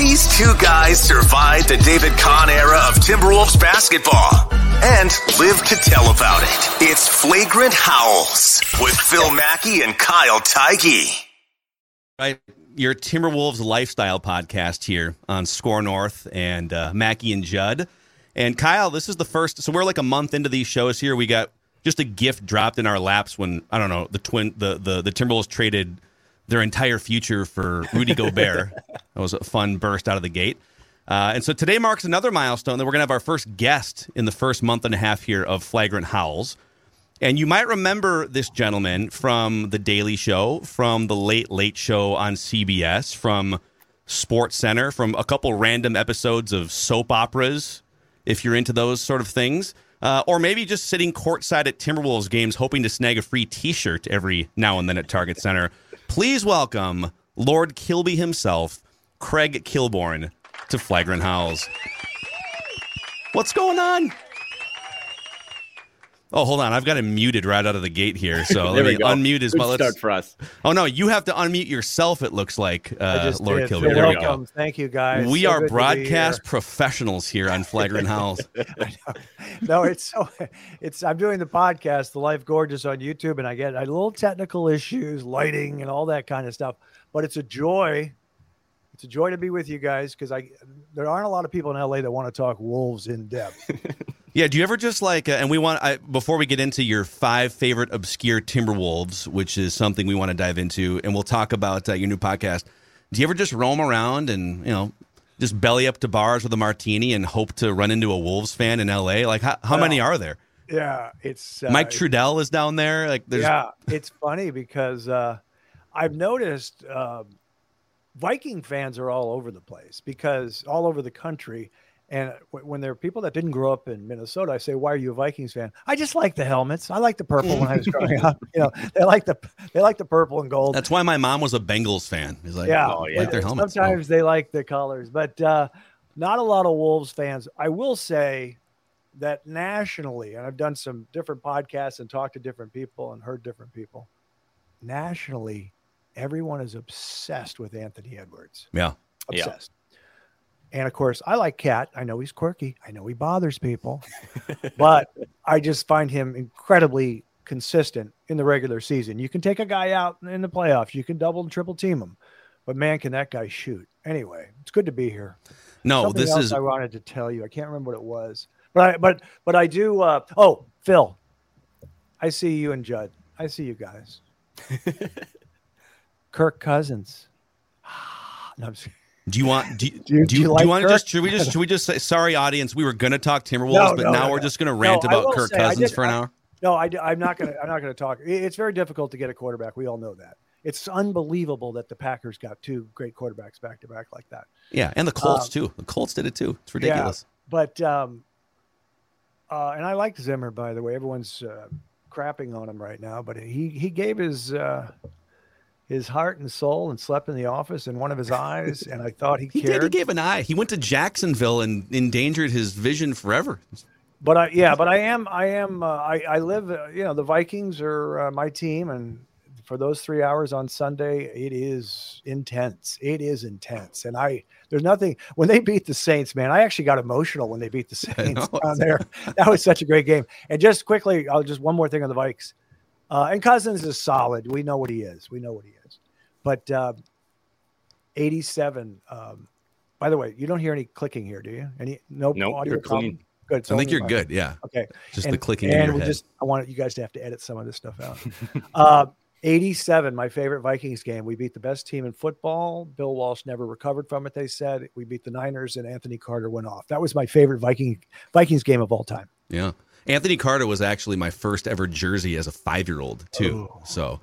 These two guys survived the David Kahn era of Timberwolves basketball and live to tell about it. It's Flagrant Howls with Phil Mackey and Kyle Theige. Right. Your Timberwolves lifestyle podcast here on SKOR North and uh, Mackey and Judd. And Kyle, this is the first. So we're like a month into these shows here. We got just a gift dropped in our laps when I don't know the twin the the the Timberwolves traded their entire future for Rudy Gobert. that was a fun burst out of the gate. Uh, and so today marks another milestone that we're going to have our first guest in the first month and a half here of Flagrant Howls. And you might remember this gentleman from The Daily Show, from The Late Late Show on CBS, from Sports Center, from a couple random episodes of soap operas, if you're into those sort of things. Uh, or maybe just sitting courtside at Timberwolves games hoping to snag a free t shirt every now and then at Target Center. Please welcome Lord Kilby himself, Craig Kilborn, to Flagrant Howls. What's going on? Oh, hold on. I've got him muted right out of the gate here. So let me go. unmute as Good well. start for us. Oh no, you have to unmute yourself. It looks like uh, Lord did. Kilby. So There we go. Thank you, guys. We So are good to be broadcast here. professionals here on Flagrant Howls. no, it's so it's. I'm doing the podcast, The Life Gorgeous, on YouTube, and I get a little technical issues, lighting, and all that kind of stuff. But it's a joy. It's a joy to be with you guys because I there aren't a lot of people in LA that want to talk wolves in depth. Yeah, do you ever just like, uh, and we want, I, before we get into your five favorite obscure Timberwolves, which is something we want to dive into, and we'll talk about uh, your new podcast. Do you ever just roam around and, you know, just belly up to bars with a martini and hope to run into a Wolves fan in LA? Like, how, how many are there? yeah, it's uh, Mike Trudell is down there. Like, there's, Yeah, it's funny because uh, I've noticed um, Viking fans are all over the place because all over the country. And when there are people that didn't grow up in Minnesota, I say, "Why are you a Vikings fan?" I just like the helmets. I like the purple when I was growing up. You know, they like the they like the purple and gold. that's why my mom was a Bengals fan. He's like, yeah, oh, yeah. like their helmets. Sometimes they like the colors, but uh, not a lot of Wolves fans. I will say that nationally, and I've done some different podcasts and talked to different people and heard different people. Nationally, everyone is obsessed with Anthony Edwards. Yeah. Yeah. And of course, I like Cat. I know he's quirky. I know he bothers people, but I just find him incredibly consistent in the regular season. You can take a guy out in the playoffs. You can double and triple team him, but man, can that guy shoot? Anyway, it's good to be here. No, Something this is, I wanted to tell you. I can't remember what it was, but I, but but I do. Uh, oh, Phil, I see you and Judd. I see you guys. Kirk Cousins. no, I'm just, do you want, do, you- Do you- do do you, you do you want to just, should we just, should we just say, sorry, audience, we were going to talk Timberwolves, No, but no, now no, we're just going to rant about Kirk say, Cousins did- for an I- hour? no, I, am not gonna. I'm not gonna talk. It's very difficult to get a quarterback. We all know that. It's unbelievable that the Packers got two great quarterbacks back to back like that. Yeah, and the Colts Um, too. The Colts did it too. It's yeah. ridiculous. But um, uh, and I like Zimmer by the way. Everyone's uh, crapping on him right now, but he he gave his uh, his heart and soul and slept in the office in one of his eyes, and I thought he He cared. did. He gave an eye. He went to Jacksonville and endangered his vision forever. But I yeah, but I am I am uh, I I live uh, you know the Vikings are uh, my team and for those 3 hours on Sunday it is intense. It is intense. And I there's nothing when they beat the Saints, man. I actually got emotional when they beat the Saints down there. That was such a great game. And just quickly, I'll just one more thing on the Vikes. Uh, and Cousins is solid. We know what he is. We know what he is. But uh, 87 um, by the way, you don't hear any clicking here, do you? Any no Nope, audio you're problem? clean. Good. It's I think you're my- good. Yeah, Okay. just and, the clicking in and your we head. just I want you guys to have to edit some of this stuff out. uh, 87, my favorite Vikings game. We beat the best team in football. Bill Walsh never recovered from it. They said we beat the Niners, and Anthony Carter went off. That was my favorite Viking Vikings game of all time. yeah. Anthony Carter was actually my first ever jersey as a five year old too. Oh. So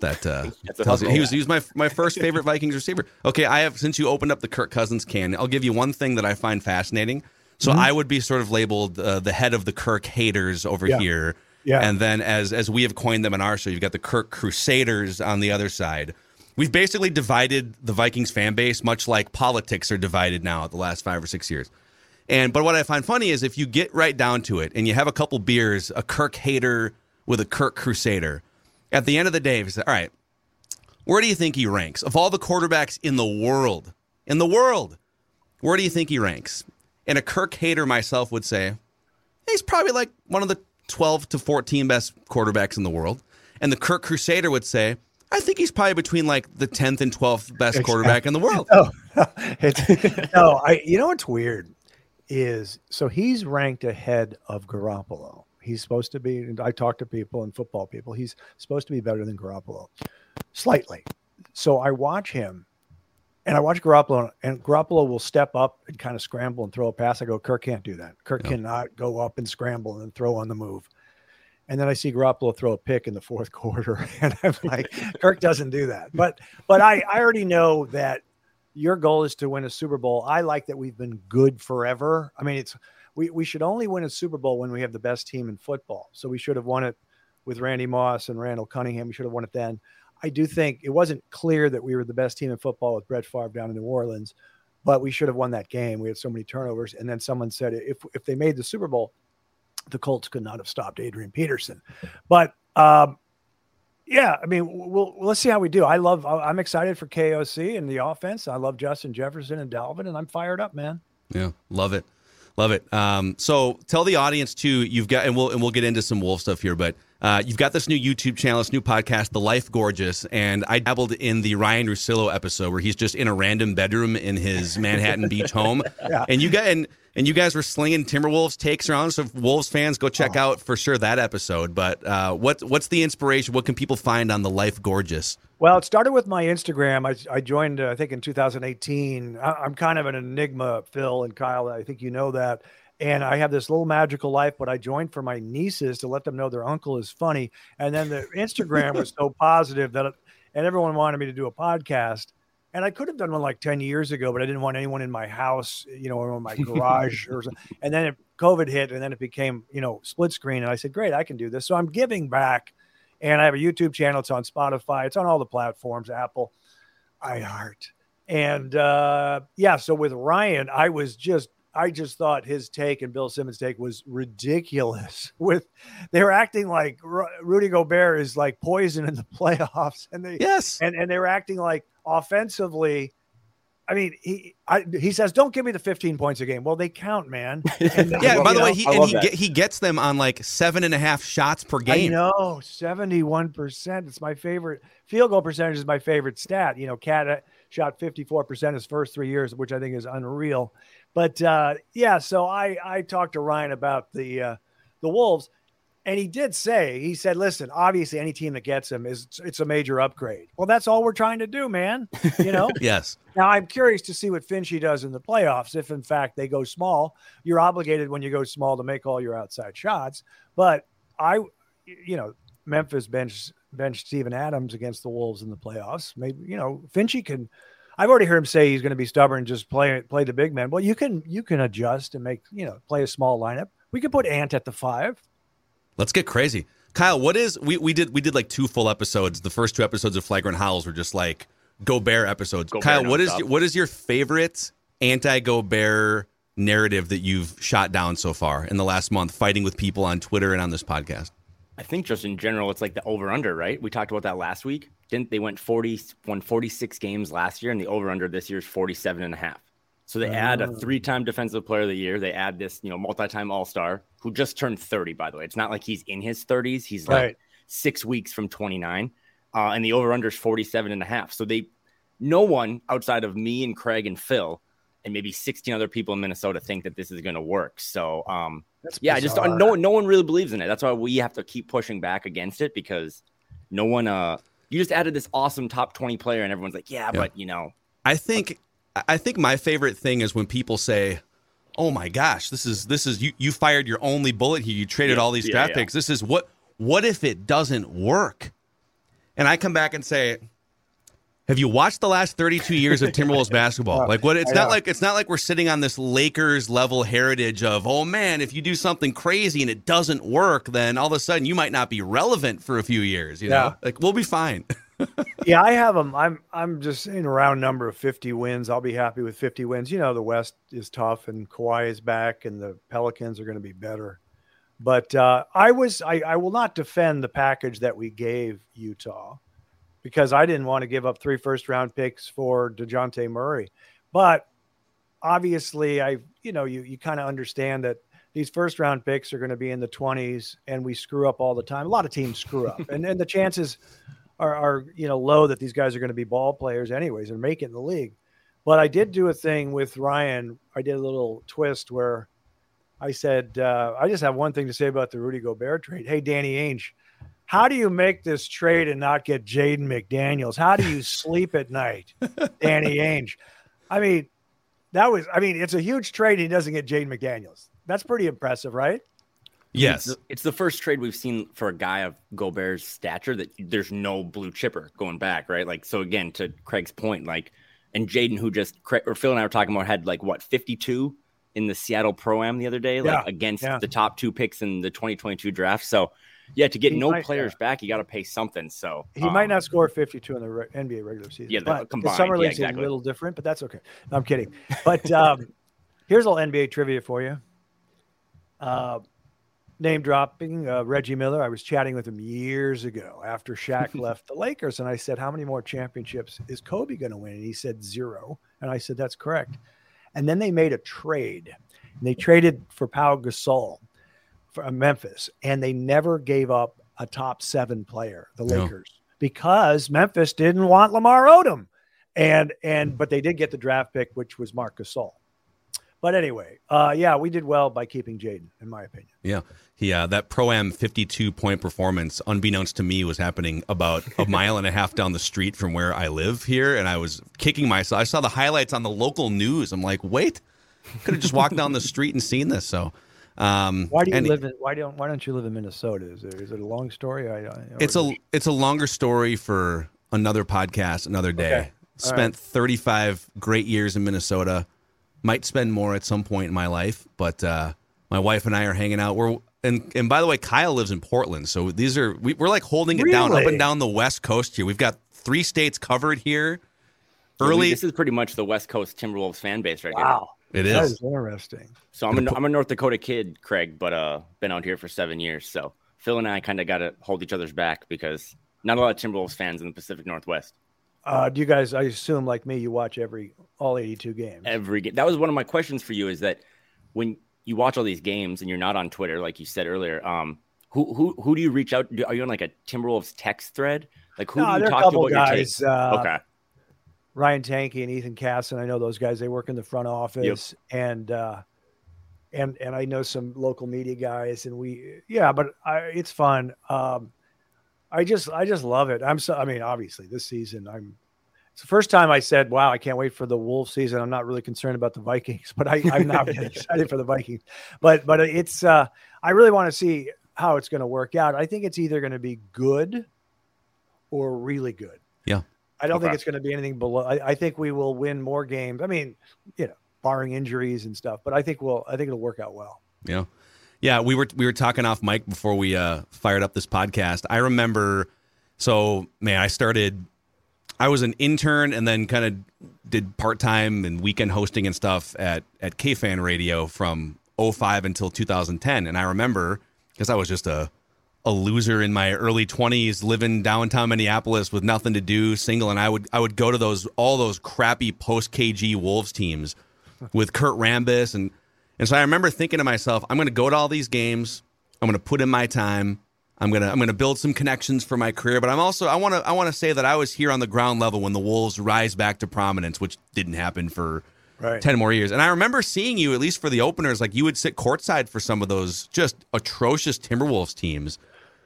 That uh, tells you, he was he was my my first favorite Vikings receiver. Okay, I have since you opened up the Kirk Cousins can, I'll give you one thing that I find fascinating. So Mm-hmm. I would be sort of labeled uh, the head of the Kirk haters over Yeah. here. Yeah. And then as as we have coined them in our show, you've got the Kirk Crusaders on the other side. We've basically divided the Vikings fan base, much like politics are divided now the last five or six years. And but what I find funny is if you get right down to it and you have a couple beers, a Kirk hater with a Kirk Crusader, at the end of the day, if you say, all right, where do you think he ranks of all the quarterbacks in the world? In the world, where do you think he ranks? And a Kirk hater myself would say he's probably like one of the 12 to 14 best quarterbacks in the world. And the Kirk Crusader would say, I think he's probably between like the 10th and 12th best quarterback in the world. Oh, no, I. You know what's weird is so he's ranked ahead of Garoppolo. He's supposed to be. I talk to people and football people. He's supposed to be better than Garoppolo, slightly. So I watch him, and I watch Garoppolo, and Garoppolo will step up and kind of scramble and throw a pass. I go, Kirk can't do that. Kirk cannot go up and scramble and throw on the move. And then I see Garoppolo throw a pick in the fourth quarter, and I'm like, Kirk doesn't do that. But but I, I already know that your goal is to win a Super Bowl. I like that we've been good forever. I mean, it's we we should only win a Super Bowl when we have the best team in football. So we should have won it with Randy Moss and Randall Cunningham. We should have won it then. I do think it wasn't clear that we were the best team in football with Brett Favre down in New Orleans, but we should have won that game. We had so many turnovers, and then someone said if if they made the Super Bowl, the Colts could not have stopped Adrian Peterson. But um, yeah, I mean, we'll, we'll let's see how we do. I love. I'm excited for KOC and the offense. I love Justin Jefferson and Dalvin, and I'm fired up, man. Yeah, love it, love it. Um, so tell the audience too. You've got, and we'll and we'll get into some wolf stuff here, but uh, you've got this new YouTube channel, this new podcast, The Life Gorgeous, and I dabbled in the Ryan Russillo episode where he's just in a random bedroom in his Manhattan Beach home, Yeah. and you got and. And you guys were slinging Timberwolves takes around, so Wolves fans go check out for sure that episode. But uh, what what's the inspiration? What can people find on the Life Gorgeous? Well, it started with my Instagram. I, I joined, uh, I think, in 2018. I, I'm kind of an enigma, Phil and Kyle. I think you know that. And I have this little magical life, but I joined for my nieces to let them know their uncle is funny. And then the Instagram was so positive that, it, and everyone wanted me to do a podcast. And I could have done one like 10 years ago, but I didn't want anyone in my house, you know, or in my garage or something. And then it, COVID hit and then it became, you know, split screen. And I said, great, I can do this. So I'm giving back. And I have a YouTube channel. It's on Spotify. It's on all the platforms, Apple, iHeart. And uh, yeah, so with Ryan, I was just, I just thought his take and Bill Simmons' take was ridiculous. With they were acting like Ru- Rudy Gobert is like poison in the playoffs, and they Yes, and and they were acting like offensively. I mean, he I, he says, "Don't give me the 15 points a game." Well, they count, man. And, yeah. you By the know, way, he and he get, he gets them on like seven and a half shots per I game. know 71 percent. It's my favorite field goal percentage. Is my favorite stat. You know, Cat shot 54 percent his first three years, which I think is unreal. But uh, yeah, so I I talked to Ryan about the uh, the Wolves, and he did say he said, "Listen, obviously, any team that gets him is it's a major upgrade." Well, that's all we're trying to do, man. You know. Yes. Now I'm curious to see what Finchy does in the playoffs. If in fact they go small, you're obligated when you go small to make all your outside shots. But I, you know, Memphis bench bench Steven Adams against the Wolves in the playoffs. Maybe you know Finchy can. I've already heard him say he's going to be stubborn, just play play the big man. Well, you can you can adjust and make you know play a small lineup. We could put Ant at the five. Let's get crazy. Kyle, what is we, we did we did like two full episodes. The first two episodes of Flagrant Howls were just like Gobert episodes. Kyle, what is nonstop. what is your favorite anti Gobert narrative that you've shot down so far in the last month, fighting with people on Twitter and on this podcast? I think just in general, it's like the over under, right? We talked about that last week. Didn't they went 40, won 46 games last year, and the over under this year is 47 and a half. So they add a Oh. three time defensive player of the year. They add this, you know, multi time all star who just turned 30, by the way. It's not like he's in his 30s. He's like Right. six weeks from 29. Uh, and the over under is 47 and a half. So they, no one outside of me and Craig and Phil and maybe 16 other people in Minnesota think that this is going to work. So, um, That's yeah, I just bizarre. no no one really believes in it. That's why we have to keep pushing back against it because no one uh you just added this awesome top 20 player and everyone's like, yeah, Yeah. but you know, I think I think my favorite thing is when people say, "Oh my gosh, this is this is you you fired your only bullet here. You traded Yeah, all these yeah, draft yeah. picks. This is what what if it doesn't work?" and I come back and say, have you watched the last 32 years of Timberwolves basketball? Like what it's not like it's not like we're sitting on this Lakers level heritage of, "Oh man, if you do something crazy and it doesn't work, then all of a sudden you might not be relevant for a few years, you know? Yeah. Like we'll be fine." yeah, I have them. I'm I'm just saying a round number of 50 wins. I'll be happy with 50 wins. You know, the West is tough, and Kawhi is back, and the Pelicans are going to be better. But uh, I was I, I will not defend the package that we gave Utah because I didn't want to give up three first round picks for DeJounte Murray. But obviously I you know you you kind of understand that these first round picks are going to be in the 20s and we screw up all the time. A lot of teams screw up. and and the chances are, are you know low that these guys are going to be ball players anyways and make it in the league. But I did do a thing with Ryan. I did a little twist where I said, uh, I just have one thing to say about the Rudy Gobert trade. Hey, Danny Ainge, how do you make this trade and not get Jaden McDaniels? How do you sleep at night, Danny Ainge? I mean, that was, I mean, it's a huge trade. And he doesn't get Jaden McDaniels. That's pretty impressive, right? Yes. It's the, it's the first trade we've seen for a guy of Gobert's stature that there's no blue chipper going back, right? Like, so again, to Craig's point, like, and Jaden, who just, Craig, or Phil and I were talking about, had like what, 52 in the Seattle Pro Am the other day, like Yeah, against yeah. the top two picks in the 2022 draft. So, yeah, to get He no might- players back, you got to pay something. So, He might um, not score 52 in the re- NBA regular season. Yeah, the but combined, the summer yeah, league's exactly. a little different, but that's okay. No, I'm kidding. But um, here's a little NBA trivia for you. Uh, name dropping uh, Reggie Miller. I was chatting with him years ago after Shaq left the Lakers, and I said, "How many more championships is Kobe going to win?" And he said zero, and I said, "That's correct." And then they made a trade, and they traded for Pau Gasol from Memphis, and they never gave up a top seven player, the No. Lakers, because Memphis didn't want Lamar Odom, and and but they did get the draft pick, which was Marc Gasol. But anyway, uh, yeah, we did well by keeping Jaden, in my opinion. Yeah. He, uh, that pro am 52 point performance, unbeknownst to me, was happening about a mile and a half down the street from where I live here. And I was kicking myself. I saw the highlights on the local news. I'm like, wait, could have just walked down the street and seen this. So, um, Why do you and live in? Why don't Why don't you live in Minnesota? Is, there, is it a long story? I, I, It's a it's a longer story for another podcast, another day. Okay. Spent 35 great years in Minnesota. Might spend more at some point in my life, but uh, my wife and I are hanging out. We're and and by the way, Kyle lives in Portland, so these are we, we're like holding it down up and down the West Coast here. We've got three states covered here. yeah, we- Early, this is pretty much the West Coast Timberwolves fan base right now. wow. it That is. is interesting. So I'm a, I'm a North Dakota kid, Craig, but uh, been out here for seven years. So Phil and I kind of got to hold each other's back because not a lot of Timberwolves fans in the Pacific Northwest. Uh, do you guys? I assume, like me, you watch every all 82 games. Every game. That was one of my questions for you. Is that when you watch all these games and you're not on Twitter, like you said earlier, um, who who who do you reach out? Are you on like a Timberwolves text thread? Like who No, do you talk to about your guys. Uh, okay, Ryan Tanke and Ethan Casson. I know those guys. They work in the front office, and uh, and and I know some local media guys. And we, yeah, but I, it's fun. Um, I just I just love it. I'm so. I mean, obviously, this season I'm. It's the first time I said, "Wow, I can't wait for the Wolf season." I'm not really concerned about the Vikings, but I, I'm not really excited for the Vikings. But but it's uh, I really want to see how it's going to work out. I think it's either going to be good or really good. Yeah. I don't think it's going to be anything below. I, I think we will win more games. I mean, you know, barring injuries and stuff, but I think we'll. I think it'll work out well. Yeah. Yeah, we were we were talking off mic before we uh, fired up this podcast. I remember so man, I started I was an intern and then kind of did part-time and weekend hosting and stuff at at KFan Radio from 05 until 2010 and I remember because I was just a a loser in my early 20s living downtown Minneapolis with nothing to do, single and I would I would go to those all those crappy post KG Wolves teams with Kurt Rambis and and so I remember thinking to myself, I'm going to go to all these games. I'm going to put in my time. I'm going to I'm going to build some connections for my career, but I'm also I want to I want to say that I was here on the ground level when the Wolves rise back to prominence, which didn't happen for Right. 10 more years. And I remember seeing you at least for the openers like you would sit courtside for some of those just atrocious Timberwolves teams.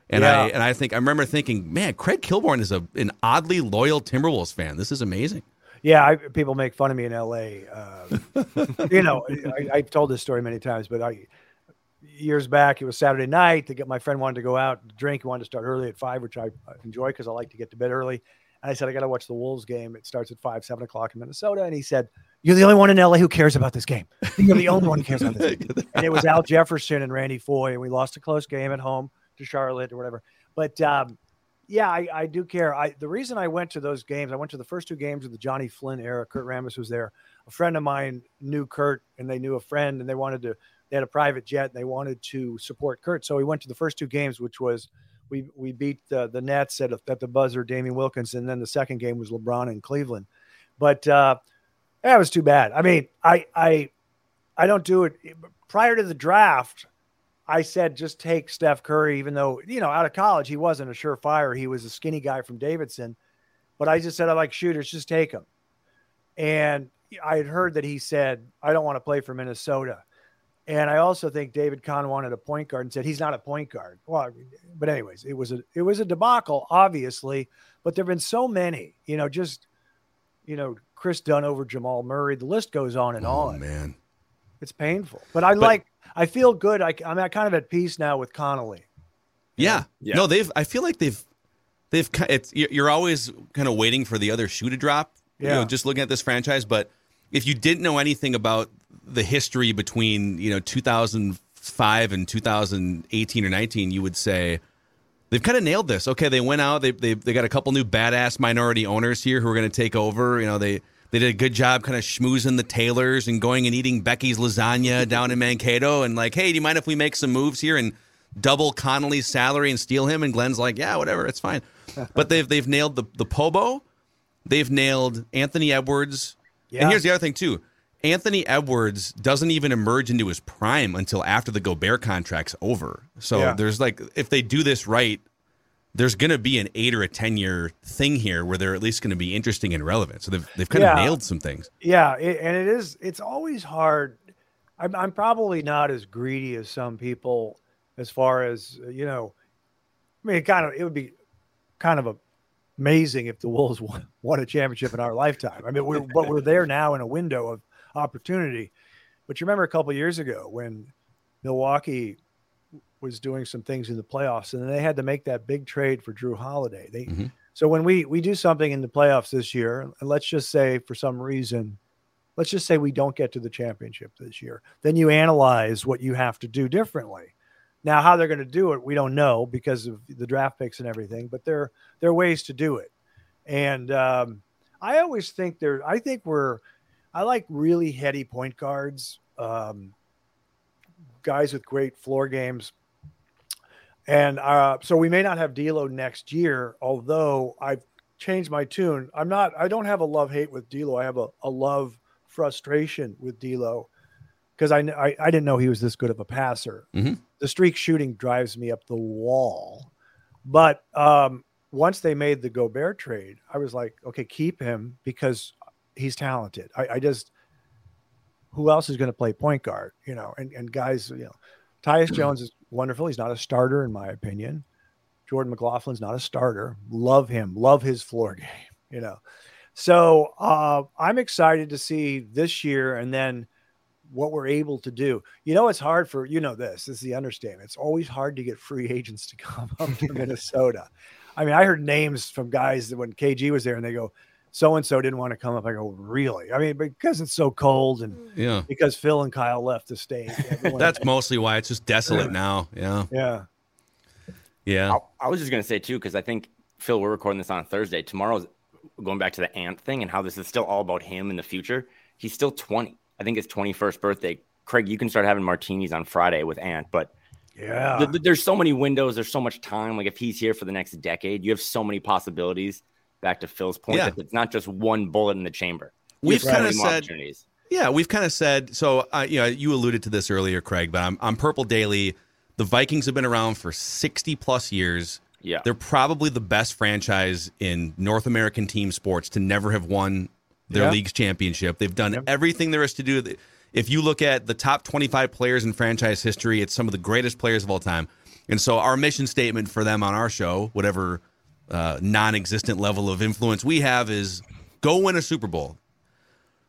And I and I think I remember thinking, man, Craig Kilborn is a an oddly loyal Timberwolves fan. This is amazing. Yeah, I, people make fun of me in L.A. Uh, you know, I, I've told this story many times, but I, years back. It was Saturday night. My friend wanted to go out to drink. He wanted to start early at five, which I enjoy because I like to get to bed early. And I said, I got to watch the Wolves game. It starts at five, seven o'clock in Minnesota. And he said, You're the only one in LA who cares about this game. You're the only one who cares about this game. And it was Al Jefferson and Randy Foye. And we lost a close game at home to Charlotte or whatever. But um, yeah, I, I, do care. I the reason I went to those games, I went to the first two games of the Jonny Flynn era. Kurt Rambis was there. A friend of mine knew Kurt, and they knew a friend, and they wanted to. They had a private jet, and they wanted to support Kurt. So we went to the first two games, which was we we beat the the Nets at, at the buzzer, Damien Wilkins, and then the second game was LeBron in Cleveland. But uh, that was too bad. I mean, I I I don't do it prior to the draft. I said just take Steph Curry, even though you know out of college he wasn't a surefire. He was a skinny guy from Davidson, but I just said I like shooters, just take him. And I had heard that he said I don't want to play for Minnesota, and I also think David Kahn wanted a point guard and said he's not a point guard. Well, but anyways, it was a it was a debacle, obviously. But there've been so many, you know, just you know Kris Dunn over Jamal Murray. The list goes on and oh, on. Man, it's painful, but I but, like I feel good. I, am kind of at peace now with Connolly. Yeah. yeah. No, they've. I feel like they've. They've. It's. You're always kind of waiting for the other shoe to drop. Yeah. You know, just looking at this franchise, but if you didn't know anything about the history between you know 2005 and 2018 or 19, you would say they've kind of nailed this. Okay, they went out. They they they got a couple new badass minority owners here who are going to take over. You know they they did a good job kind of schmoozing the Taylors and going and eating Becky's lasagna down in Mankato and like, hey, do you mind if we make some moves here and double Connolly's salary and steal him? And Glen's like, yeah, whatever, it's fine. but they've they've nailed the the Pobo, they've nailed Anthony Edwards. Yeah. And here's the other thing too. Anthony Edwards doesn't even emerge into his prime until after the Gobert contract's over. So yeah. there's like if they do this right, there's going to be an eight or a 10 year thing here where they're at least going to be interesting and relevant. So they've, they've kind yeah. of nailed some things. Yeah. It, and it is, it's always hard. I'm, I'm probably not as greedy as some people as far as, you know, I mean, it kind of, it would be kind of amazing if the Wolves won, won a championship in our lifetime. I mean, we're, but we're there now in a window of opportunity. But you remember a couple years ago when Milwaukee was doing some things in the playoffs, and then they had to make that big trade for Jrue Holiday. They mm-hmm. so when we we do something in the playoffs this year, and let's just say for some reason, let's just say we don't get to the championship this year, then you analyze what you have to do differently. Now, how they're going to do it, we don't know because of the draft picks and everything, but there there are ways to do it. And um, I always think there. I think we're. I like really heady point guards. Um, guys with great floor games. And uh, so we may not have D'Lo next year, although I've changed my tune. I'm not. I don't have a love hate with D'Lo. I have a, a love frustration with D'Lo because I, I, I didn't know he was this good of a passer. Mm-hmm. The streak shooting drives me up the wall. But um, once they made the Gobert trade, I was like, okay, keep him because he's talented. I, I just who else is going to play point guard? You know, and and guys, you know, Tyus Jones is wonderful. He's not a starter, in my opinion. Jordan McLaughlin's not a starter. Love him. Love his floor game. You know, so uh, I'm excited to see this year and then what we're able to do. You know, it's hard for you know this. This is the understatement. It's always hard to get free agents to come up to Minnesota. I mean, I heard names from guys that when KG was there, and they go, so and so didn't want to come up. I go, really? I mean, because it's so cold and mm. yeah, because Phil and Kyle left the state. That's mostly why it's just desolate now. Yeah. Yeah. Yeah. I, I was just going to say, too, because I think Phil, we're recording this on Thursday. Tomorrow's going back to the Ant thing and how this is still all about him in the future. He's still 20. I think his 21st birthday. Craig, you can start having martinis on Friday with Ant, but yeah, th- th- there's so many windows. There's so much time. Like if he's here for the next decade, you have so many possibilities back to Phil's point yeah. that it's not just one bullet in the chamber. We've kind of said, yeah, we've kind of said. So, uh, you know, you alluded to this earlier, Craig, but I'm, I'm Purple Daily. The Vikings have been around for 60 plus years. Yeah, they're probably the best franchise in North American team sports to never have won their yeah. league's championship. They've done yep. everything there is to do. If you look at the top 25 players in franchise history, it's some of the greatest players of all time. And so, our mission statement for them on our show, whatever uh, non-existent level of influence we have is go win a Super Bowl.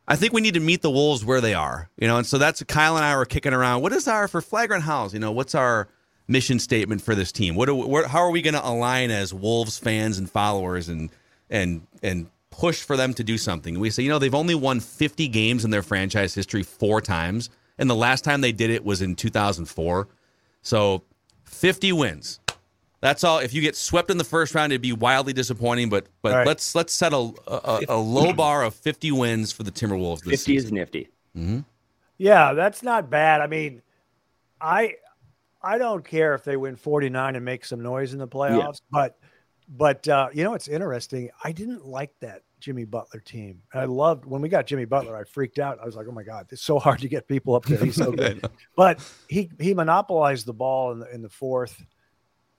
I think we need to meet the Wolves where they are, you know, and so that's Kyle and I were kicking around. What is our for flagrant howls? You know, what's our mission statement for this team? What, do, what how are we going to align as Wolves fans and followers and and and push for them to do something? We say, you know, they've only won 50 games in their franchise history four times, and the last time they did it was in 2004. So, 50 wins. That's all. If you get swept in the first round, it'd be wildly disappointing. But but Right. let's let's set a, a a low bar of 50 wins for the Timberwolves this 50 season. is nifty. Yeah, that's not bad. I mean, I I don't care if they win 49 and make some noise in the playoffs, but but uh, you know it's interesting. I didn't like that Jimmy Butler team. I loved when we got Jimmy Butler. I freaked out. I was like, oh my god, it's so hard to get people up there. He's so good. but he he monopolized the ball in the in the fourth.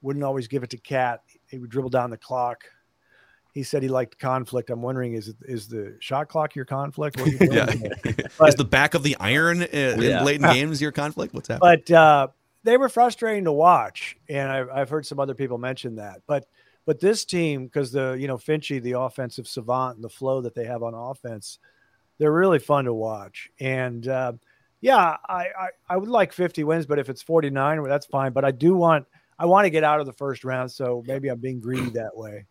Wouldn't always give it to Cat. He would dribble down the clock. He said he liked conflict. I'm wondering, is it is the shot clock your conflict? What are you doing Yeah. there? is But- the back of the iron uh, Yeah. in late in games your conflict? What's happening? but uh, they were frustrating to watch, and I've, I've heard some other people mention that. But but this team, because the you know Finchy, the offensive savant, and the flow that they have on offense, they're really fun to watch. And uh, yeah, I, I I would like 50 wins, but if it's 49, well, that's fine. But I do want I want to get out of the first round, so maybe I'm being greedy that way.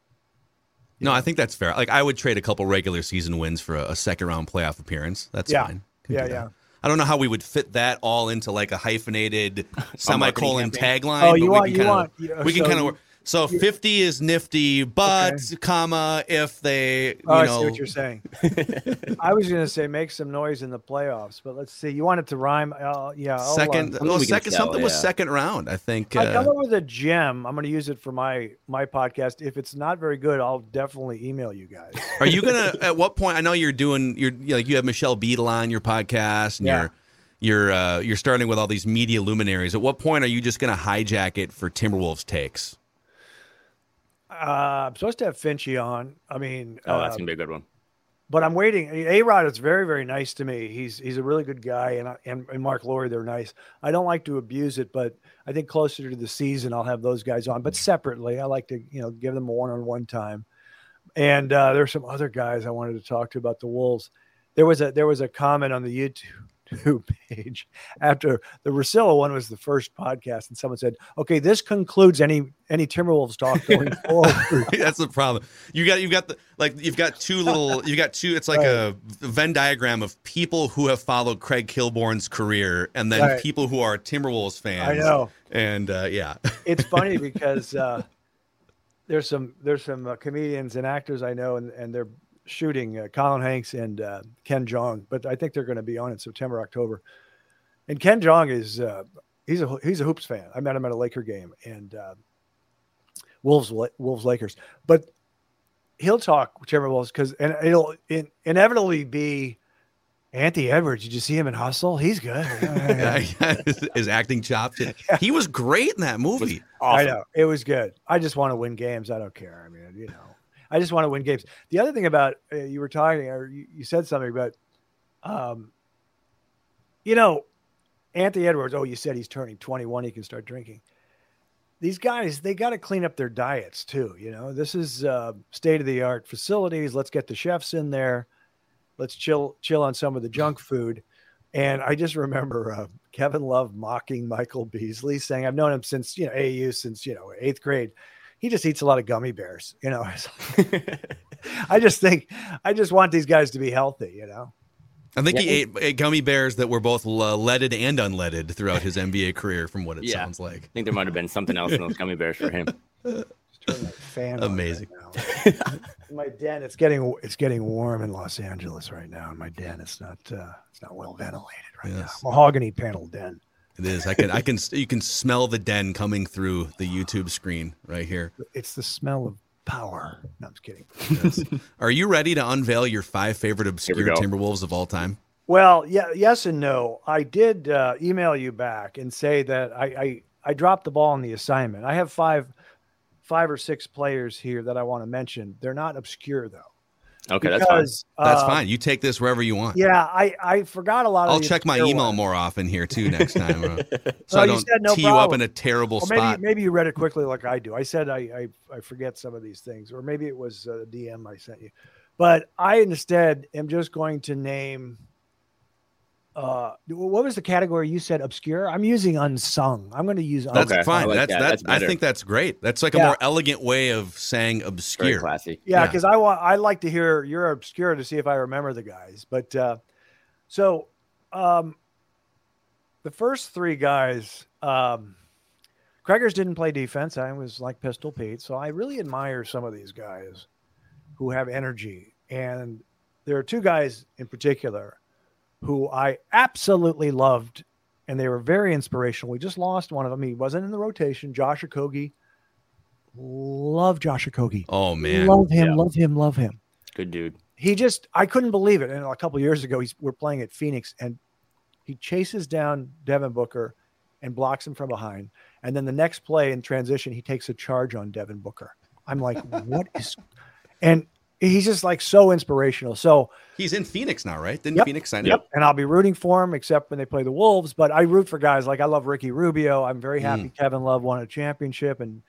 No, I think that's fair. Like I would trade a couple regular season wins for a, a second round playoff appearance. That's Yeah. fine. Can Yeah, yeah. I don't know how we would fit that all into like a hyphenated semicolon tagline. Oh, but you we want can you kinda- want you know, we can so kind of work. So 50 is nifty, but comma if they you Oh, I see what you're saying. I was going to say make some noise in the playoffs, but let's see. You want it to rhyme? Uh, yeah. I'll, second Something well, second sell, something was second round. I think I come uh, up with a gem. I'm going to use it for my my podcast. If it's not very good, I'll definitely email you guys. Are you gonna? at what point? I know you're doing. You're you like you have Michelle Beadle on your podcast, and Yeah. you're you're uh, you're starting with all these media luminaries. At what point are you just gonna hijack it for Timberwolves takes? Uh, I'm supposed to have Finchy on. I mean, Oh, that's uh, gonna be a good one. but I'm waiting. A Rod is very very nice to me. He's he's a really good guy, and I- and, and Marc Lore they're nice. I don't like to abuse it, but I think closer to the season I'll have those guys on, but separately. I like to you know give them a one on one time. And uh, there's some other guys I wanted to talk to about the Wolves. There was a there was a comment on the YouTube page after the Russillo one was the first podcast, and someone said, "Okay, this concludes any any Timberwolves talk going forward." That's the problem. You got you've got the like you've got two little you've got two. It's like a Venn diagram of people who have followed Craig Kilborn's career, and then Right. people who are Timberwolves fans. I know. And uh, yeah, it's funny because uh, there's some there's some uh, comedians and actors I know, and, and they're shooting uh, Colin Hanks and uh, Ken Jeong, but I think they're going to be on in September, October. And Ken Jeong is uh, he's a he's a hoops fan. I met him at a Laker game and uh, Wolves Wolves Lakers, but he'll talk Timberwolves because and it'll in, inevitably be. Anthony Edwards, did you see him in Hustle? He's good. his, his acting chops. He was great in that movie. I know it was good. I just want to win games. I don't care. I mean, you know, I just want to win games. The other thing about uh, you were talking, or you, you said something about, um, you know, Anthony Edwards. Oh, you said he's turning 21. He can start drinking. These guys, they got to clean up their diets too. You know, this is uh, state of the art facilities. Let's get the chefs in there. Let's chill, chill on some of the junk food. And I just remember uh, Kevin Love mocking Michael Beasley, saying, "I've known him since you know AU, since you know eighth grade. He just eats a lot of gummy bears. You know, I just think I just want these guys to be healthy. You know, I think he ate, ate gummy bears that were both uh, leaded and unleaded throughout his NBA career, from what it Yeah. sounds like. I think there might have been something else in those gummy bears for him. just turn my fan. Amazing. right my den, it's getting it's getting warm in Los Angeles right now. In my den, it's not uh, it's not well ventilated right Yes. now. Mahogany panel den. It is. I can. I can. You can smell the den coming through the YouTube screen right here. It's the smell of power. No, I'm just kidding. Yes. Are you ready to unveil your five favorite obscure. Timberwolves of all time? Well, yeah, yes and no. I did uh, email you back and say that I, I I dropped the ball on the assignment. I have five five or six players here that I want to mention. They're not obscure though. Okay, that's fine. because, That's uh, fine. You take this wherever you want. Yeah, I I forgot a lot. of I'll check my email ones. more often here too next time, uh, so No, I you don't said no tee you up in a terrible Or maybe spot. maybe you read it quickly like I do. I said I I, I forget some of these things, or maybe it was a DM I sent you. But I instead am just going to name. Uh, what was the category you said? Obscure. I'm using unsung. I'm going to use. That's Okay, fine. like that's that. that's. That's I think that's great. That's like a more elegant way of saying obscure Very obscure. classy. Yeah, Yeah. because I want I like to hear your obscure to see if I remember the guys. But uh, so um, the first three guys, um, Craigers didn't play defense. I was like Pistol Pete, so I really admire some of these guys who have energy. And there are two guys in particular who I absolutely loved, and they were very inspirational. We just lost one of them. He wasn't in the rotation. Josh Okogie. Love Josh Okogie. Oh man. Love him, Yeah. love him, love him. Good dude. He just, I couldn't believe it. And a couple years ago, he's, we're playing at Phoenix and he chases down Devin Booker and blocks him from behind. And then the next play in transition, he takes a charge on Devin Booker. I'm like, what is, and he's just like so inspirational. So, He's in Phoenix now, right? Didn't Yep. Phoenix sign Yep. him? And I'll be rooting for him, except when they play the Wolves. But I root for guys like I love Ricky Rubio. I'm very mm. happy Kevin Love won a championship and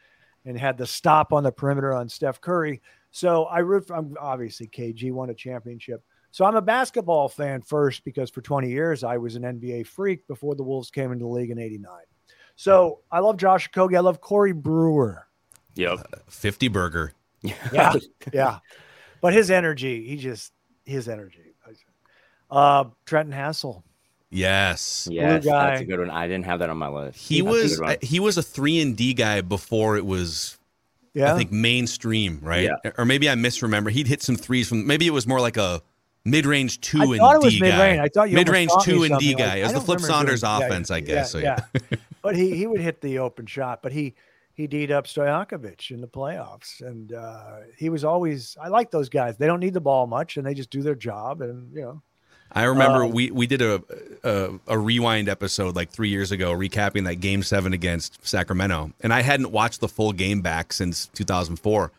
and had the stop on the perimeter on Steph Curry. So I root for I'm obviously KG won a championship. So I'm a basketball fan first because for 20 years I was an NBA freak before the Wolves came into the league in 89. So I love Josh Okogie. I love Corey Brewer. Yep. Uh, fifty burger. Yeah. yeah. But his energy, he just his energy. Uh Trenton Hassell. Yes. Yes, guy. that's a good one. I didn't have that on my list. He That's was good one. he was a three and D guy before it was Yeah. I think mainstream, right? Yeah. Or maybe I misremember. He'd hit some threes from maybe it was more like a mid-range two I and thought it was D mid-range. guy. I thought you mid-range two and D something like- guy. It was the Flip Saunders doing- yeah, offense, I yeah, guess. So, yeah. but he he would hit the open shot, but he he D'd up Stojakovic in the playoffs, and uh, he was always. I like those guys. They don't need the ball much, and they just do their job, and you know. I remember Um, we we did a, a a rewind episode like three years ago, recapping that Game Seven against Sacramento, and I hadn't watched the full game back since 2004.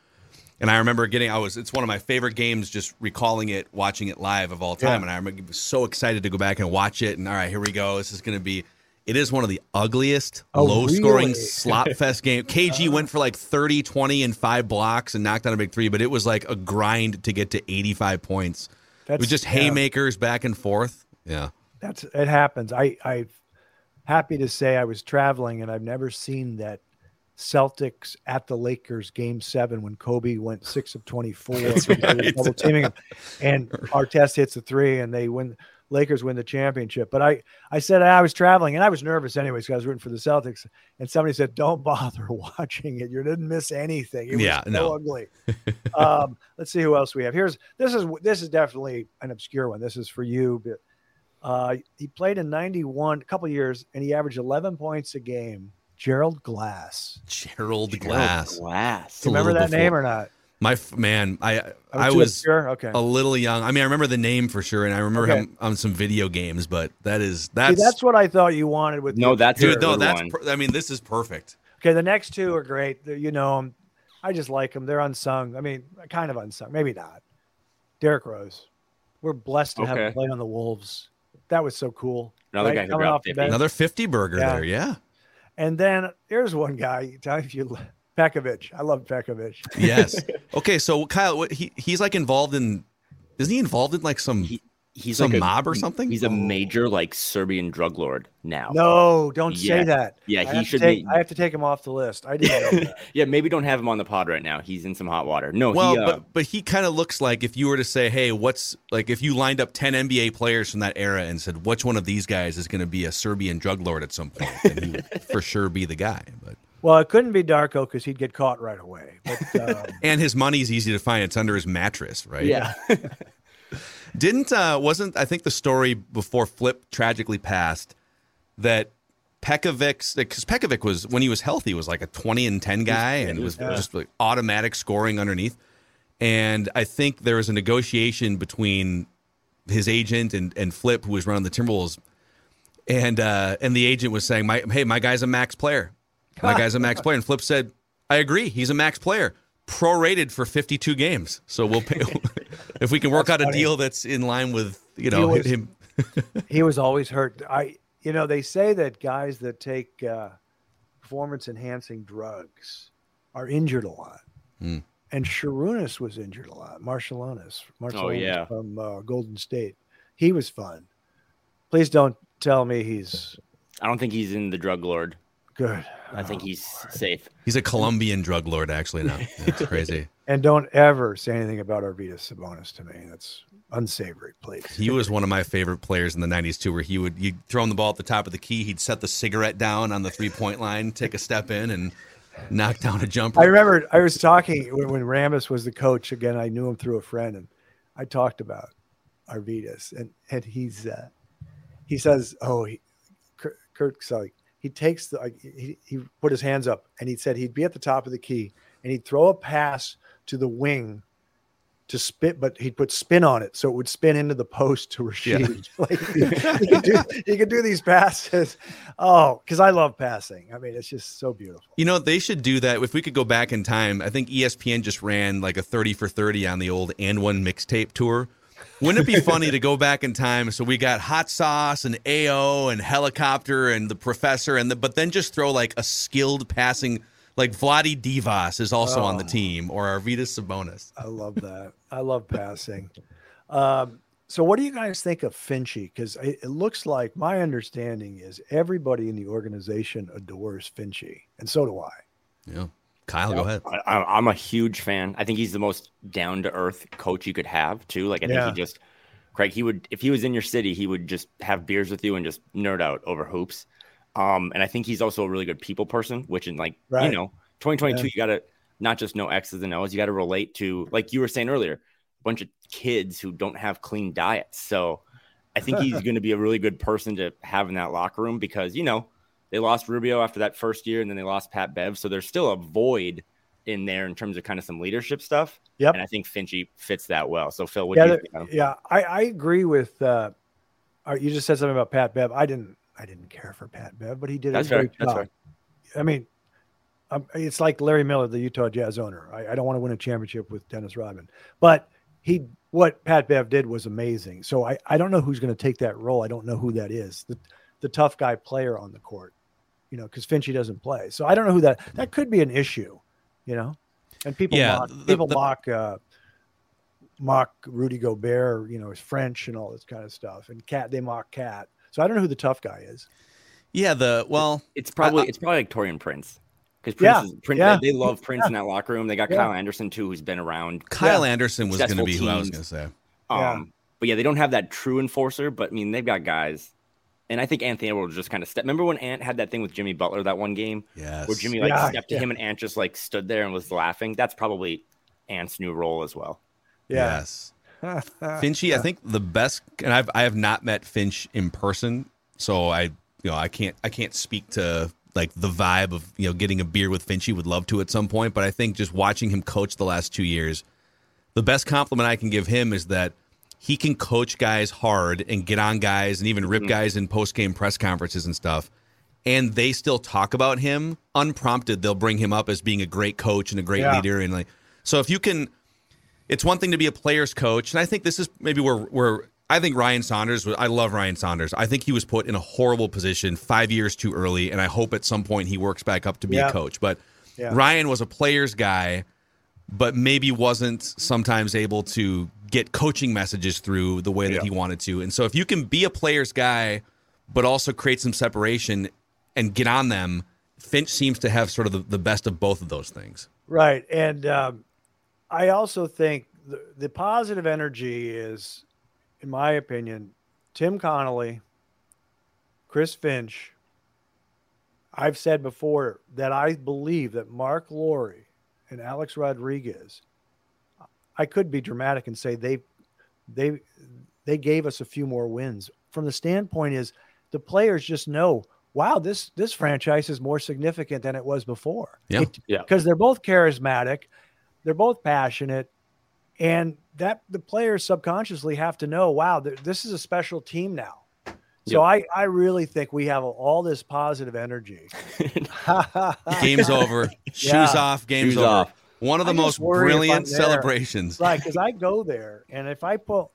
And I remember getting, I was, it's one of my favorite games, just recalling it, watching it live of all time. Yeah. And I remember so excited to go back and watch it. And all right, here we go. This is going to be, it is one of the ugliest, Oh, low scoring really? slot fest game. KG went for like 30, 20, and five blocks and knocked down a big three, but it was like a grind to get to 85 points. it was just yeah, haymakers back and forth. Yeah. That's it happens. I I'm happy to say I was traveling, and I've never seen that. Celtics at the Lakers game seven when Kobe went six of 24 right. double teaming him, and Artest hits a three and they win Lakers win the championship. But I I said I was traveling and I was nervous anyways because I was rooting for the Celtics. And somebody said, Don't bother watching it. You didn't miss anything. It was Yeah, so no. ugly. um, let's see who else we have. Here's this is this is definitely an obscure one. This is for you, but uh, he played in 91 a couple years and he averaged 11 points a game. Gerald Glass. Gerald Glass. Glass. Do you remember little that name or not? My f- man, I Oh, I was obscure? okay. a little young. I mean, I remember the name for sure, and I remember Okay. him on some video games. But that is See, that's, that's what I thought you wanted with No, that's dude. No, that's. Per- I mean, this is perfect. Okay, the next two are great. They're- You know 'em. I just like them. They're unsung. I mean, kind of unsung. Maybe not. Derrick Rose. We're blessed to have him Okay. play on the Wolves. That was so cool. Another guy who Coming dropped off the 50. bench. Another fifty burger Yeah. there. Yeah. And then here's one guy. If you Pekovic. I love Pekovic. Yes. okay, so Kyle, what, he he's like involved in. Isn't he involved in like some? He- He's Some like a, mob or something? He's a major like Serbian drug lord now. No, don't say that. Yeah, I he should take- be- I have to take him off the list. I didn't know that. yeah, maybe don't have him on the pod right now. He's in some hot water. No, well, he, uh, but but he kind of looks like if you were to say, hey, what's like if you lined up ten NBA players from that era and said which one of these guys is going to be a Serbian drug lord at some point, then he would for sure be the guy. But Well, it couldn't be Darko because he'd get caught right away. But um, and his money's easy to find; it's under his mattress, right? yeah, Didn't uh wasn't I think the story before Flip tragically passed that Pekovic because Pekovic was when he was healthy was like a twenty and ten guy and was just like automatic scoring underneath. And I think there was a negotiation between his agent and, and Flip, who was running the Timberwolves, and uh, and the agent was saying, "My hey, my guy's a max player. My guy's a max player." And Flip said, "I agree. He's a max player, prorated for 52 games. So we'll pay if we can work out a deal that's in line with you know was- him." he was always hurt. I, you know, they say that guys that take uh, performance enhancing drugs are injured a lot. Hmm. and Sarunas was injured a lot. Marciulionis, Marciulionis Oh, yeah. from uh, Golden State. He was fun. Please don't tell me he's I don't think he's in the drug lord. Good. I think Oh, he's safe. He's a Colombian drug lord, actually. Now it's crazy. And don't ever say anything about Arvydas Sabonis to me. That's unsavory, please. He was one of my favorite players in the '90s too, where he would you throw him the ball at the top of the key, he'd set the cigarette down on the three point line, take a step in, and knock down a jumper. I remember I was talking when, when Rambis was the coach again. I knew him through a friend, and I talked about Arvydas, and and he's uh, he says, "Oh, he, Kurt, Kurt's like he takes the like, he he put his hands up, and he said he'd be at the top of the key, and he'd throw a pass to the wing." To spit, but he'd put spin on it, so it would spin into the post to Rashid. Like he could do, he could do these passes. Oh, because I love passing. I mean, it's just so beautiful. You know, they should do that. If we could go back in time, I think ESPN just ran like a 30 for 30 on the old and one mixtape tour. Wouldn't it be funny to go back in time? So we got hot sauce and AO and helicopter and the professor, and the, but then just throw like a skilled passing, like Vlade Divac is also on the Oh. team or Arvydas Sabonis. I love that. I love passing. Um, so, what do you guys think of Finchy? Because it, it looks like my understanding is everybody in the organization adores Finchy, and so do I. Yeah. Kyle, go ahead. I, I- I'm a huge fan. I think he's the most down to earth coach you could have too. Like I think he just, Craig, he would if he was in your city, he would just have beers with you and just nerd out over hoops. Um, and I think he's also a really good people person, which in like Right. you know, 2022, Yeah. you got to not just know X's and O's, you got to relate to like you were saying earlier, a bunch of kids who don't have clean diets. So I think he's going to be a really good person to have in that locker room because you know they lost Rubio after that first year, and then they lost Pat Bev, so there's still a void in there in terms of kind of some leadership stuff. Yep. And I think Finchy fits that well. So Phil, what Yeah, do you think? yeah. I, I agree with. Uh, uh, you just said something about Pat Bev. I didn't. I didn't care for Pat Bev, but he did That's a great That's job. fair. I mean, um, it's like Larry Miller, the Utah Jazz owner. I, I don't want to win a championship with Dennis Rodman, but he what Pat Bev did was amazing. So I, I don't know who's going to take that role. I don't know who that is. The the tough guy player on the court, you know, because Finchy doesn't play. So I don't know who that that could be an issue, you know. And people Yeah, mock, the- people the- mock uh, mock Rudy Gobert, you know, his French and all this kind of stuff. And Cat they mock Cat. So I don't know who the tough guy is. Yeah, the well, It's probably I- it's probably like Taurean Prince. Because Prince, Yeah, is, Prince yeah, they, they love Prince in that locker room. They got Yeah. Kyle Anderson too, who's been around. Kyle Anderson was going to Successful be who I was going to say. Um, Yeah. But yeah, they don't have that true enforcer. But I mean, they've got guys. And I think Anthony Edwards just kind of step. Remember when Ant had that thing with Jimmy Butler that one game Yes. where Jimmy like Yeah, stepped to yeah. him and Ant just like stood there and was laughing? That's probably Ant's new role as well. Yeah. Yes. Finchy, I think the best, and I've I have not met Finch in person, so I you know I can't I can't speak to like the vibe of you know getting a beer with Finchy. Would love to at some point, but I think just watching him coach the last two years, the best compliment I can give him is that he can coach guys hard and get on guys and even rip hmm. guys in post game press conferences and stuff. And they still talk about him unprompted. They'll bring him up as being a great coach and a great Yeah. leader. And like, so if you can, it's one thing to be a player's coach, and I think this is maybe where where I think Ryan Saunders. was I love Ryan Saunders. I think he was put in a horrible position five years too early, and I hope at some point he works back up to be Yeah. a coach. But Yeah. Ryan was a player's guy, but maybe wasn't sometimes able to get coaching messages through the way that Yeah. he wanted to. And so if you can be a player's guy, but also create some separation and get on them, Finch seems to have sort of the, the best of both of those things. Right. And um, I also think the, the positive energy is, in my opinion, Tim Connolly, Chris Finch. I've said before that I believe that Marc Lore and Alex Rodriguez, I could be dramatic and say they they they gave us a few more wins. From the standpoint is the players just know, wow, this this franchise is more significant than it was before. Yeah. It- Yeah. because they're both charismatic, they're both passionate, and that the players subconsciously have to know, wow, th- this is a special team now. So I, I really think we have all this positive energy. Game's over. Shoes Yeah. off. Game's Shoes over. off. One of the most just worry if brilliant celebrations. right, because I go there, and if I pull,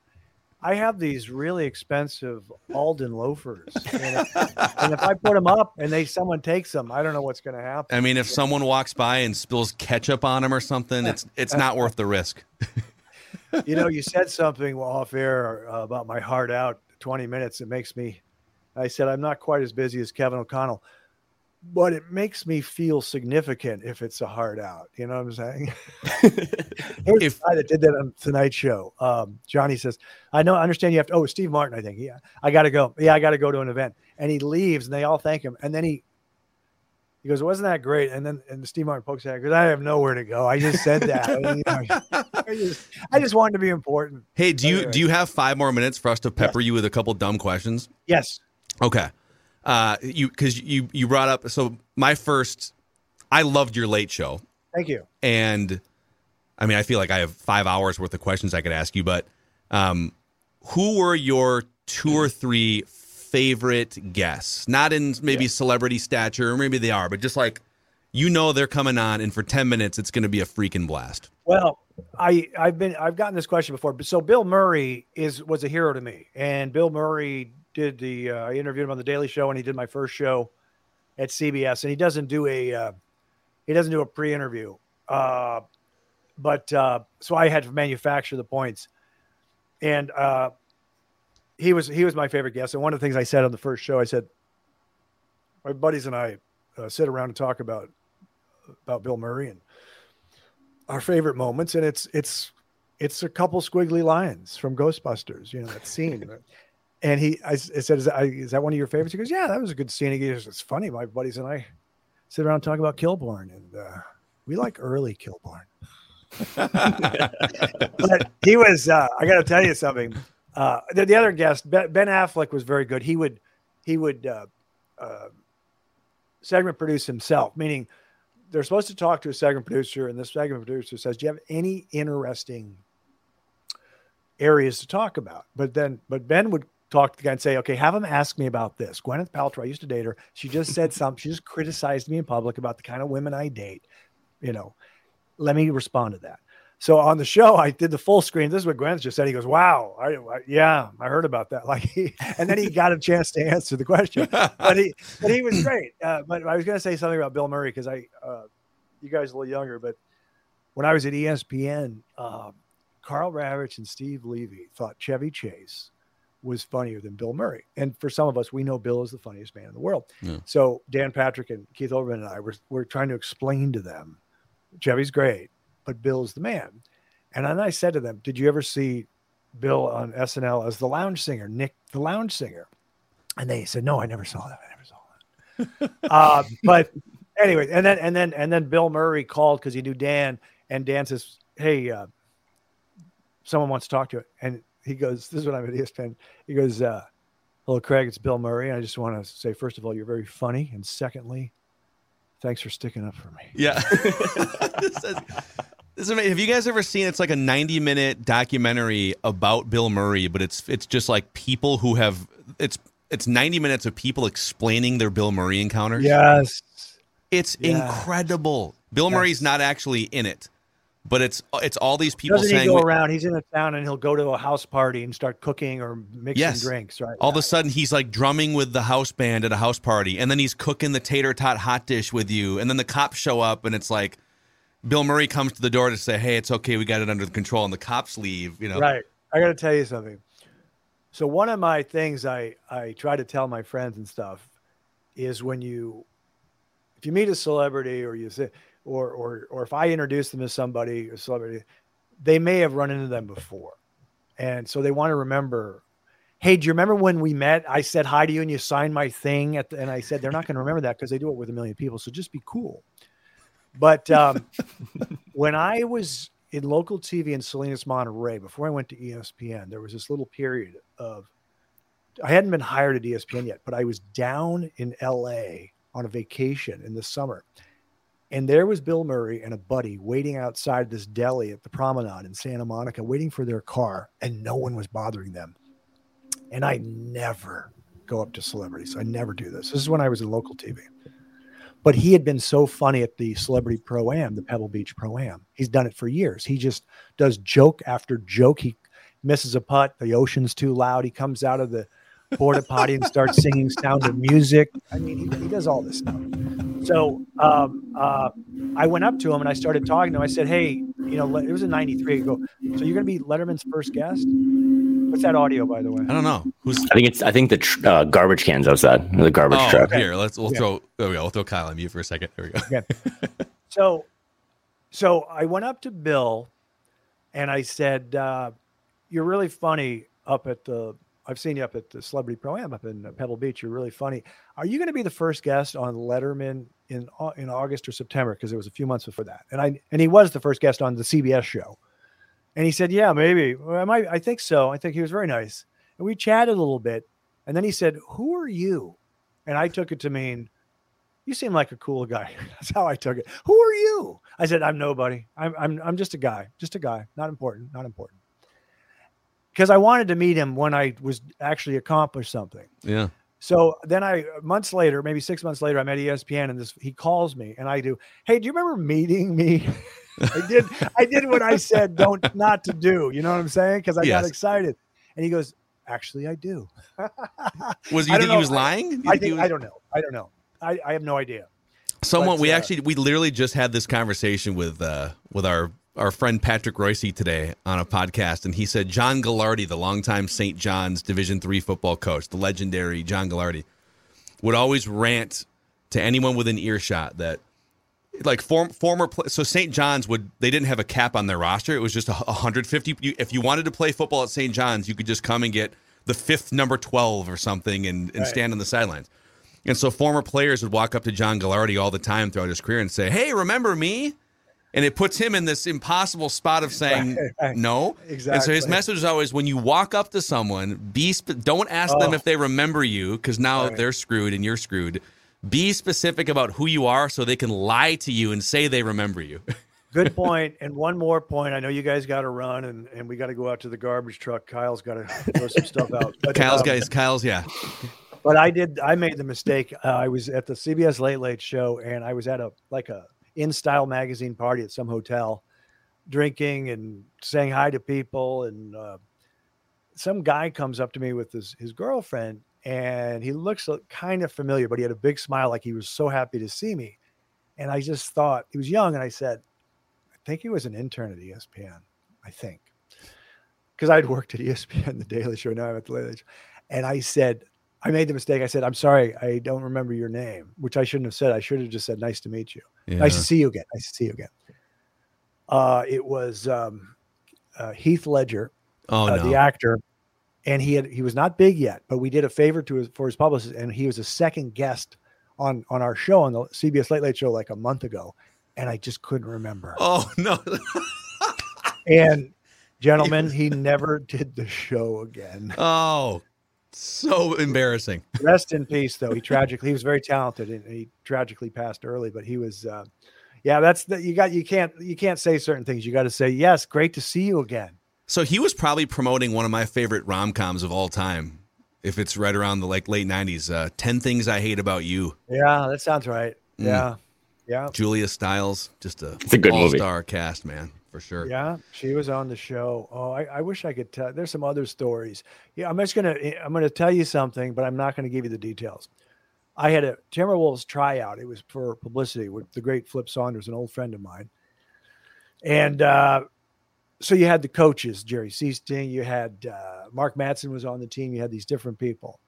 I have these really expensive Alden loafers, and if, and if I put them up and they someone takes them, I don't know what's going to happen. I mean, if someone walks by and spills ketchup on them or something, it's it's not worth the risk. you know, you said something off air uh, about my heart out 20 minutes. It makes me, I said, I'm not quite as busy as Kevin O'Connell but it makes me feel significant if it's a hard out. You know what I'm saying? if guy that did that on Tonight Show, um, Johnny says, "I know, I understand you have to." Oh, Steve Martin, I think. Yeah, I got to go. Yeah, I got to go to an event, and he leaves, and they all thank him, and then he he goes, "Wasn't that great?" And then and Steve Martin pokes at because I have nowhere to go. I just said that. you know, I, just, I just wanted to be important. Hey, do you do you have five more minutes for us to pepper yes. you with a couple dumb questions? Yes. Okay uh, you because you you brought up so my first, I loved your late show. Thank you. And I mean, I feel like I have five hours worth of questions I could ask you, but um, who were your two or three favorite guests? Not in maybe yeah. celebrity stature, or maybe they are, but just like you know they're coming on, and for ten minutes it's going to be a freaking blast. Well, I I've been I've gotten this question before, but so Bill Murray is was a hero to me, and Bill Murray did the uh, I interviewed him on the Daily Show, and he did my first show at CBS, and he doesn't do a uh, he doesn't do a pre-interview, uh, but uh, so I had to manufacture the points, and uh, he was he was my favorite guest. And one of the things I said on the first show, I said, my buddies and I uh, sit around and talk about about Bill Murray and our favorite moments, and it's it's it's a couple squiggly lines from Ghostbusters, you know that scene. And he, I, I said, is that, is that, one of your favorites? He goes, yeah, that was a good scene. He goes, it's funny. My buddies and I sit around and talk about Kilborn, and uh, we like early Kilborn. but he was, uh, I got to tell you something. Uh, the, the, other guest, Ben, Affleck, was very good. He would, he would uh, uh, segment produce himself, meaning they're supposed to talk to a segment producer, and the segment producer says, "Do you have any interesting areas to talk about?" But then, but Ben would talk to the guy and say, okay, have him ask me about this. Gwyneth Paltrow, I used to date her. She just said something. She just criticized me in public about the kind of women I date. You know, let me respond to that. So on the show, I did the full screen. This is what Gwyneth just said. He goes, "Wow, I, I, yeah, I heard about that." Like, he, and then he got a chance to answer the question. But he, but he was great. Uh, but I was going to say something about Bill Murray because I, uh, you guys are a little younger, but when I was at ESPN, uh, Karl Ravech and Steve Levy thought Chevy Chase was funnier than Bill Murray. And for some of us, we know Bill is the funniest man in the world. Yeah. So Dan Patrick and Keith Olbermann and I were, were trying to explain to them, Chevy's great, but Bill's the man. And then I said to them, did you ever see Bill on SNL as the lounge singer, Nick the lounge singer? And they said, no, I never saw that. I never saw that. uh, but anyway, and then, and then, and then Bill Murray called cause he knew Dan and Dan says, Hey, uh, someone wants to talk to you. And he goes, This is what I'm at ESPN. He goes, uh, Hello, Craig. It's Bill Murray. I just want to say, first of all, you're very funny. And secondly, thanks for sticking up for me. Yeah. this is, this is amazing. Have you guys ever seen it's like a 90 minute documentary about Bill Murray, but it's it's just like people who have it's it's 90 minutes of people explaining their Bill Murray encounters. Yes. It's incredible. Bill yes. Murray's not actually in it but it's it's all these people Doesn't saying he go around he's in a town and he'll go to a house party and start cooking or mixing yes. drinks right all yeah. of a sudden he's like drumming with the house band at a house party and then he's cooking the tater tot hot dish with you and then the cops show up and it's like bill murray comes to the door to say hey it's okay we got it under control and the cops leave you know right i gotta tell you something so one of my things i i try to tell my friends and stuff is when you if you meet a celebrity or you say or or or if I introduce them to somebody, a celebrity, they may have run into them before, and so they want to remember. Hey, do you remember when we met? I said hi to you and you signed my thing, the, and I said they're not going to remember that because they do it with a million people. So just be cool. But um, when I was in local TV in Salinas, Monterey, before I went to ESPN, there was this little period of I hadn't been hired at ESPN yet, but I was down in LA on a vacation in the summer. And there was Bill Murray and a buddy waiting outside this deli at the promenade in Santa Monica, waiting for their car, and no one was bothering them. And I never go up to celebrities. I never do this. This is when I was in local TV. But he had been so funny at the Celebrity Pro Am, the Pebble Beach Pro Am. He's done it for years. He just does joke after joke. He misses a putt. The ocean's too loud. He comes out of the porta potty and starts singing Sound of Music. I mean, he, he does all this stuff. So um, uh, I went up to him and I started talking to him. I said, "Hey, you know, it was in '93. I go, so you're going to be Letterman's first guest? What's that audio, by the way? I don't know. Who's I think it's I think the tr- uh, garbage cans outside the garbage oh, truck. here? Let's we'll Yeah. throw. There we go. We'll throw Kyle on mute for a second. There we go. Okay. so, so I went up to Bill, and I said, uh, "You're really funny up at the. I've seen you up at the Celebrity Pro Am up in uh, Pebble Beach. You're really funny. Are you going to be the first guest on Letterman in in August or September? Because it was a few months before that. And I and he was the first guest on the CBS show. And he said, "Yeah, maybe. Well, I might. I think so. I think he was very nice." And we chatted a little bit, and then he said, "Who are you?" And I took it to mean you seem like a cool guy. That's how I took it. Who are you? I said, I'm nobody. I'm I'm I'm just a guy, just a guy, not important, not important. Because I wanted to meet him when I was actually accomplished something. Yeah. So then I months later, maybe six months later, I'm at ESPN and this he calls me and I do, hey, do you remember meeting me? I did I did what I said don't not to do. You know what I'm saying? Because I Yes. got excited. And he goes, Actually, I do. Was you think don't he was lying? I think was- I don't know. I don't know. I, I have no idea. Someone But, we uh, actually we literally just had this conversation with uh with our our friend Patrick Royce today on a podcast, and he said John Gagliardi, the longtime St. John's Division three football coach, the legendary John Gagliardi, would always rant to anyone within earshot that like form, former so St. John's would they didn't have a cap on their roster. It was just a 150. If you wanted to play football at St. John's, you could just come and get the fifth number 12 or something and, and Right. stand on the sidelines. And so former players would walk up to John Gagliardi all the time throughout his career and say, "Hey, remember me?" And it puts him in this impossible spot of saying Right, right. no. And so his message is always when you walk up to someone, be sp- don't ask them Oh. if they remember you because now Right. they're screwed and you're screwed. Be specific about who you are so they can lie to you and say they remember you. Good point. And one more point. I know you guys got to run and, and we got to go out to the garbage truck. Kyle's got to throw some stuff out. But, Kyle's um, guys, Kyle's yeah. But I did. I made the mistake. Uh, I was at the CBS Late Late Show, and I was at a like a In Style magazine party at some hotel, drinking and saying hi to people. And uh, some guy comes up to me with his his girlfriend, and he looks kind of familiar, but he had a big smile, like he was so happy to see me. And I just thought he was young, and I said, I think he was an intern at ESPN. I think because I'd worked at ESPN, the Daily Show. Now I'm at the Late Show, and I said. I made the mistake. I said, I'm sorry, I don't remember your name, which I shouldn't have said. I should have just said, nice to meet you. yeah. Nice to see you again. Nice to see you again. Uh, it was um, uh, Heath Ledger, oh uh, no. the actor, and he had he was not big yet, but we did a favor to his for his publicist, and he was a second guest on on our show on the CBS Late Late Show like a month ago, and I just couldn't remember. oh no. And gentlemen, he never did the show again. oh, so embarrassing. Rest in peace, though. He tragically he was very talented, and he tragically passed early. But he was, uh, yeah. That's that. you got you can't you can't say certain things. You got to say yes. Great to see you again. So he was probably promoting one of my favorite rom coms of all time. If it's right around the like late '90s, uh, Ten Things I Hate About You. Yeah, that sounds right. Mm. Yeah, yeah, Julia Stiles, just a It's a good movie. all-star cast, man, for sure. yeah. She was on the show. Oh, I, I wish I could tell. There's some other stories. Yeah, I'm just gonna I'm gonna tell you something, but I'm not gonna give you the details. I had a Timberwolves tryout. It was for publicity with the great Flip Saunders, an old friend of mine. And uh, so you had the coaches, Jerry Sichting, you had uh, Mark Madsen was on the team, you had these different people.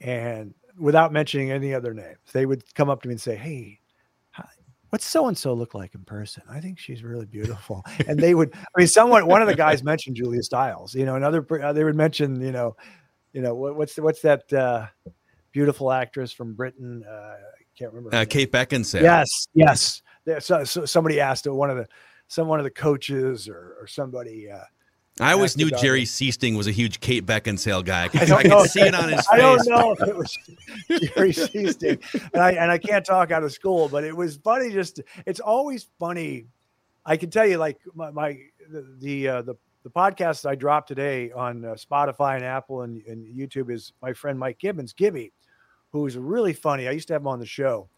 And without mentioning any other names, they would come up to me and say, Hey, what's so and so look like in person? I think she's really beautiful. and they would, I mean, someone, one of the guys mentioned Julia Stiles, you know, another, uh, they would mention, you know, you know, what, what's, what's that uh, beautiful actress from Britain? Uh, I can't remember. Uh. Kate Beckinsale. Yes, yes. So, so somebody asked one of the some one of the coaches or, or somebody. Uh, I always knew Jerry. Sichting was a huge Kate Beckinsale guy. I could, I could see it on his face. I don't know if it was Jerry Sichting, and I and I can't talk out of school, but it was funny. Just it's always funny. I can tell you, like my, my the the, uh, the the podcast I dropped today on uh, Spotify and Apple and, and YouTube is my friend Mike Gibbons, Gibby, who's really funny. I used to have him on the show,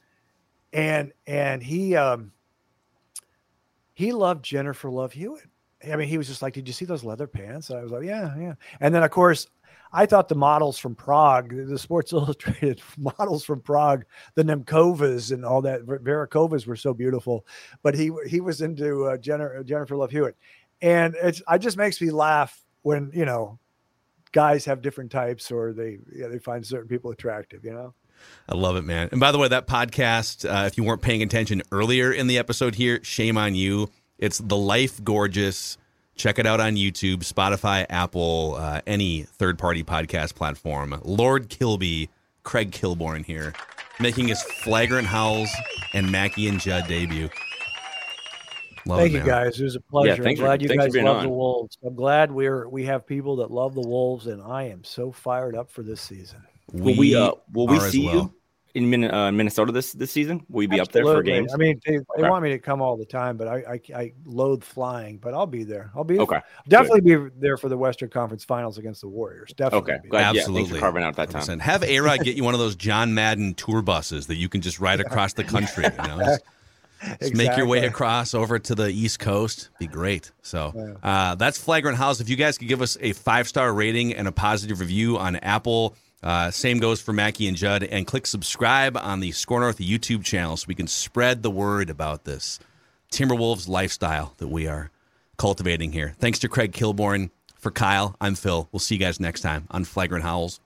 and and he um he loved Jennifer Love Hewitt. I mean, he was just like, "Did you see those leather pants?" And I was like, "Yeah, yeah." And then of course, I thought the models from Prague, the Sports Illustrated models from Prague, the Nemcovas and all that Varekovas were so beautiful. But he he was into uh, Jennifer, Jennifer Love Hewitt, and it's it just makes me laugh when you know guys have different types or they they find certain people attractive. You know. I love it, man. And by the way, that podcast, uh, if you weren't paying attention earlier in the episode here, shame on you. It's the Life Gorgeous Check it out on YouTube, Spotify, Apple, uh, any third party podcast platform. Lord Kilby, Craig Kilborn here, making his flagrant howls and Mackey and Judd debut. Love Thank it, you guys. It was a pleasure. Yeah, I'm glad for, you guys love on. the Wolves. I'm glad we're we have people that love the Wolves, and I am so fired up for this season. We will we uh, will we see well. you in uh, Minnesota this this season? Will you be Absolutely. up there for games? I mean, they, they want me to come all the time, but I, I, I loathe flying. But I'll be there. I'll be okay. Definitely Good. be there for the Western Conference Finals against the Warriors. Definitely. Okay. Glad, Absolutely. Yeah, carving out that time. Have A Rod get you one of those John Madden tour buses that you can just ride across the country. You know. Just, exactly. make your way across over to the East Coast. Be great. So uh, that's Flagrant Howls. If you guys could give us a five star rating and a positive review on Apple uh, same goes for Mackey and Judd. And click subscribe on the SKOR North YouTube channel so we can spread the word about this Timberwolves lifestyle that we are cultivating here. Thanks to Craig Kilborn. For Kyle, I'm Phil. We'll see you guys next time on Flagrant Howls.